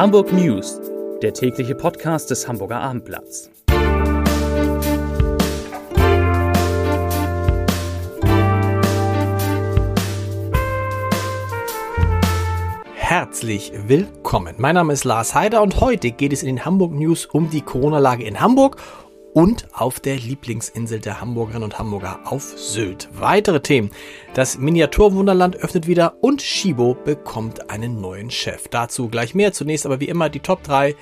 Hamburg News, der tägliche Podcast des Hamburger Abendblatts. Herzlich willkommen. Mein Name ist Lars Heider und heute geht es in den Hamburg News um die Corona-Lage in Hamburg und auf der Lieblingsinsel der Hamburgerinnen und Hamburger auf Sylt. Weitere Themen. Das Miniaturwunderland öffnet wieder und Shibo bekommt einen neuen Chef. Dazu gleich mehr. Zunächst aber wie immer die Top 3,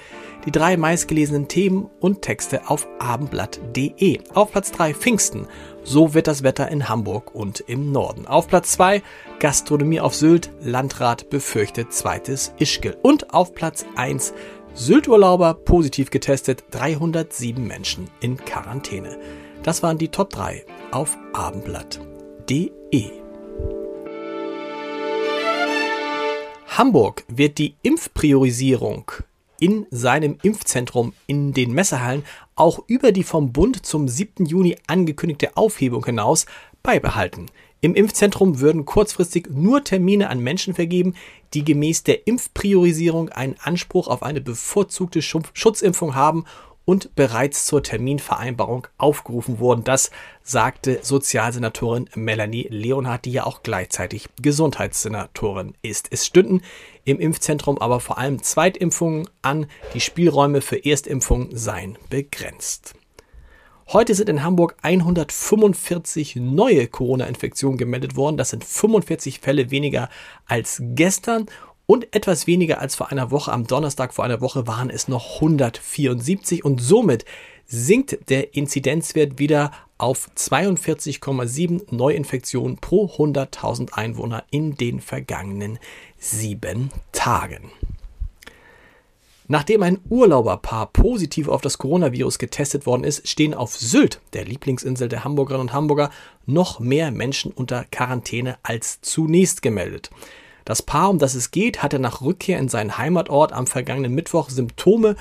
die drei meistgelesenen Themen und Texte auf abendblatt.de. Auf Platz 3 Pfingsten. So wird das Wetter in Hamburg und im Norden. Auf Platz 2 Gastronomie auf Sylt. Landrat befürchtet zweites Ischgl. Und auf Platz 1 Sylturlauber positiv getestet, 307 Menschen in Quarantäne. Das waren die Top 3 auf abendblatt.de. Hamburg wird die Impfpriorisierung in seinem Impfzentrum in den Messehallen auch über die vom Bund zum 7. Juni angekündigte Aufhebung hinaus beibehalten. Im Impfzentrum würden kurzfristig nur Termine an Menschen vergeben, die gemäß der Impfpriorisierung einen Anspruch auf eine bevorzugte Schutzimpfung haben und bereits zur Terminvereinbarung aufgerufen wurden. Das sagte Sozialsenatorin Melanie Leonhardt, die ja auch gleichzeitig Gesundheitssenatorin ist. Es stünden im Impfzentrum aber vor allem Zweitimpfungen an. Die Spielräume für Erstimpfungen seien begrenzt. Heute sind in Hamburg 145 neue Corona-Infektionen gemeldet worden. Das sind 45 Fälle weniger als gestern und etwas weniger als vor einer Woche. Am Donnerstag vor einer Woche waren es noch 174 und somit sinkt der Inzidenzwert wieder auf 42,7 Neuinfektionen pro 100.000 Einwohner in den vergangenen sieben Tagen. Nachdem ein Urlauberpaar positiv auf das Coronavirus getestet worden ist, stehen auf Sylt, der Lieblingsinsel der Hamburgerinnen und Hamburger, noch mehr Menschen unter Quarantäne als zunächst gemeldet. Das Paar, um das es geht, hatte nach Rückkehr in seinen Heimatort am vergangenen Mittwoch Symptome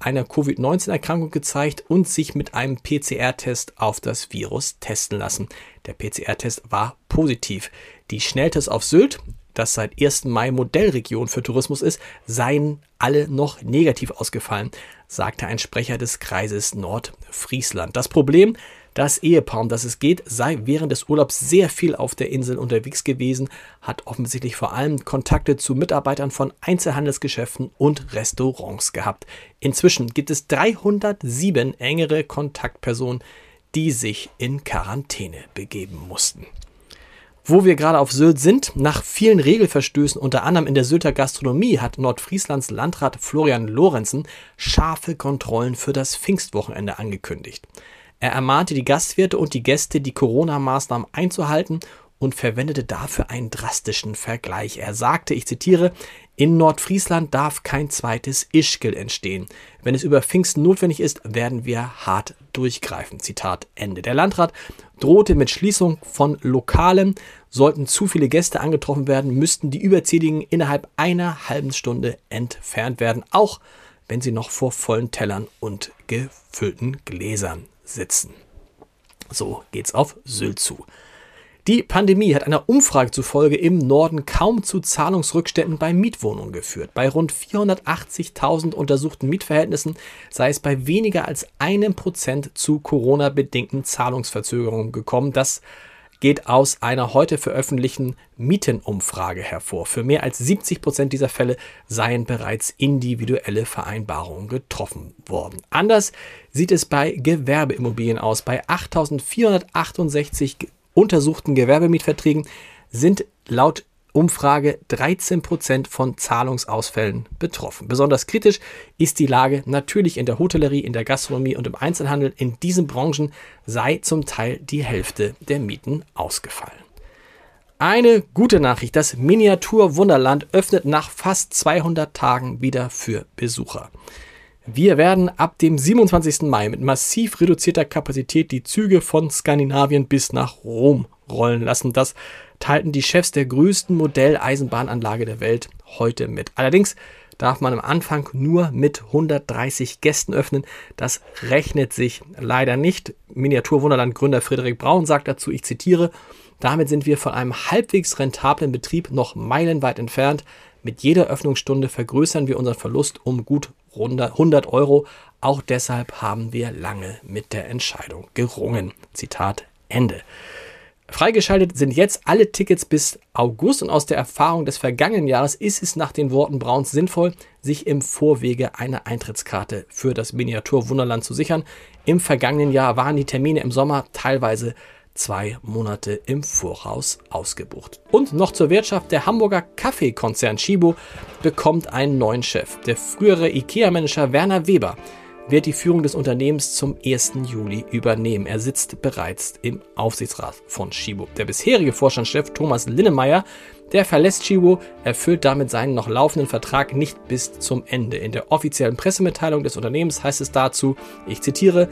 einer Covid-19-Erkrankung gezeigt und sich mit einem PCR-Test auf das Virus testen lassen. Der PCR-Test war positiv. Die Schnelltests auf Sylt, das seit 1. Mai Modellregion für Tourismus ist, seien alle noch negativ ausgefallen, sagte ein Sprecher des Kreises Nordfriesland. Das Problem, das Ehepaar, um das es geht, sei während des Urlaubs sehr viel auf der Insel unterwegs gewesen, hat offensichtlich vor allem Kontakte zu Mitarbeitern von Einzelhandelsgeschäften und Restaurants gehabt. Inzwischen gibt es 307 engere Kontaktpersonen, die sich in Quarantäne begeben mussten. Wo wir gerade auf Sylt sind, nach vielen Regelverstößen, unter anderem in der Sylter Gastronomie, hat Nordfrieslands Landrat Florian Lorenzen scharfe Kontrollen für das Pfingstwochenende angekündigt. Er ermahnte die Gastwirte und die Gäste, die Corona-Maßnahmen einzuhalten und verwendete dafür einen drastischen Vergleich. Er sagte, ich zitiere, in Nordfriesland darf kein zweites Ischgl entstehen. Wenn es über Pfingsten notwendig ist, werden wir hart durchgreifen. Zitat Ende. Der Landrat drohte mit Schließung von Lokalen. Sollten zu viele Gäste angetroffen werden, müssten die Überzähligen innerhalb einer halben Stunde entfernt werden, auch wenn sie noch vor vollen Tellern und gefüllten Gläsern sitzen. So geht's auf Sylt zu. Die Pandemie hat einer Umfrage zufolge im Norden kaum zu Zahlungsrückständen bei Mietwohnungen geführt. Bei rund 480.000 untersuchten Mietverhältnissen sei es bei weniger als einem Prozent zu Corona-bedingten Zahlungsverzögerungen gekommen. Das geht aus einer heute veröffentlichten Mietenumfrage hervor. Für mehr als 70 Prozent dieser Fälle seien bereits individuelle Vereinbarungen getroffen worden. Anders sieht es bei Gewerbeimmobilien aus. Bei 8.468 untersuchten Gewerbemietverträgen sind laut Umfrage 13 Prozent von Zahlungsausfällen betroffen. Besonders kritisch ist die Lage natürlich in der Hotellerie, in der Gastronomie und im Einzelhandel. In diesen Branchen sei zum Teil die Hälfte der Mieten ausgefallen. Eine gute Nachricht, das Miniatur Wunderland öffnet nach fast 200 Tagen wieder für Besucher. Wir werden ab dem 27. Mai mit massiv reduzierter Kapazität die Züge von Skandinavien bis nach Rom rollen lassen. Das teilten die Chefs der größten Modelleisenbahnanlage der Welt heute mit. Allerdings darf man am Anfang nur mit 130 Gästen öffnen. Das rechnet sich leider nicht. Miniaturwunderland-Gründer Friedrich Braun sagt dazu, ich zitiere, damit sind wir von einem halbwegs rentablen Betrieb noch meilenweit entfernt. Mit jeder Öffnungsstunde vergrößern wir unseren Verlust um gut 100 Euro. Auch deshalb haben wir lange mit der Entscheidung gerungen. Zitat Ende. Freigeschaltet sind jetzt alle Tickets bis August und aus der Erfahrung des vergangenen Jahres ist es nach den Worten Brauns sinnvoll, sich im Vorwege eine Eintrittskarte für das Miniatur Wunderland zu sichern. Im vergangenen Jahr waren die Termine im Sommer teilweise zwei Monate im Voraus ausgebucht. Und noch zur Wirtschaft. Der Hamburger Kaffeekonzern Chibo bekommt einen neuen Chef. Der frühere IKEA-Manager Werner Weber wird die Führung des Unternehmens zum 1. Juli übernehmen. Er sitzt bereits im Aufsichtsrat von Shibo. Der bisherige Vorstandschef Thomas Linnemeyer, der verlässt Shibo, erfüllt damit seinen noch laufenden Vertrag nicht bis zum Ende. In der offiziellen Pressemitteilung des Unternehmens heißt es dazu, ich zitiere,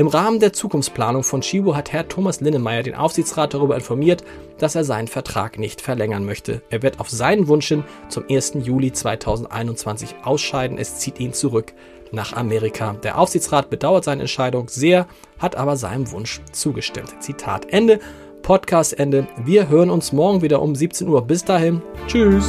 im Rahmen der Zukunftsplanung von Shibo hat Herr Thomas Linnemeyer den Aufsichtsrat darüber informiert, dass er seinen Vertrag nicht verlängern möchte. Er wird auf seinen Wunsch hin zum 1. Juli 2021 ausscheiden. Es zieht ihn zurück nach Amerika. Der Aufsichtsrat bedauert seine Entscheidung sehr, hat aber seinem Wunsch zugestimmt. Zitat Ende. Podcast Ende. Wir hören uns morgen wieder um 17 Uhr. Bis dahin. Tschüss.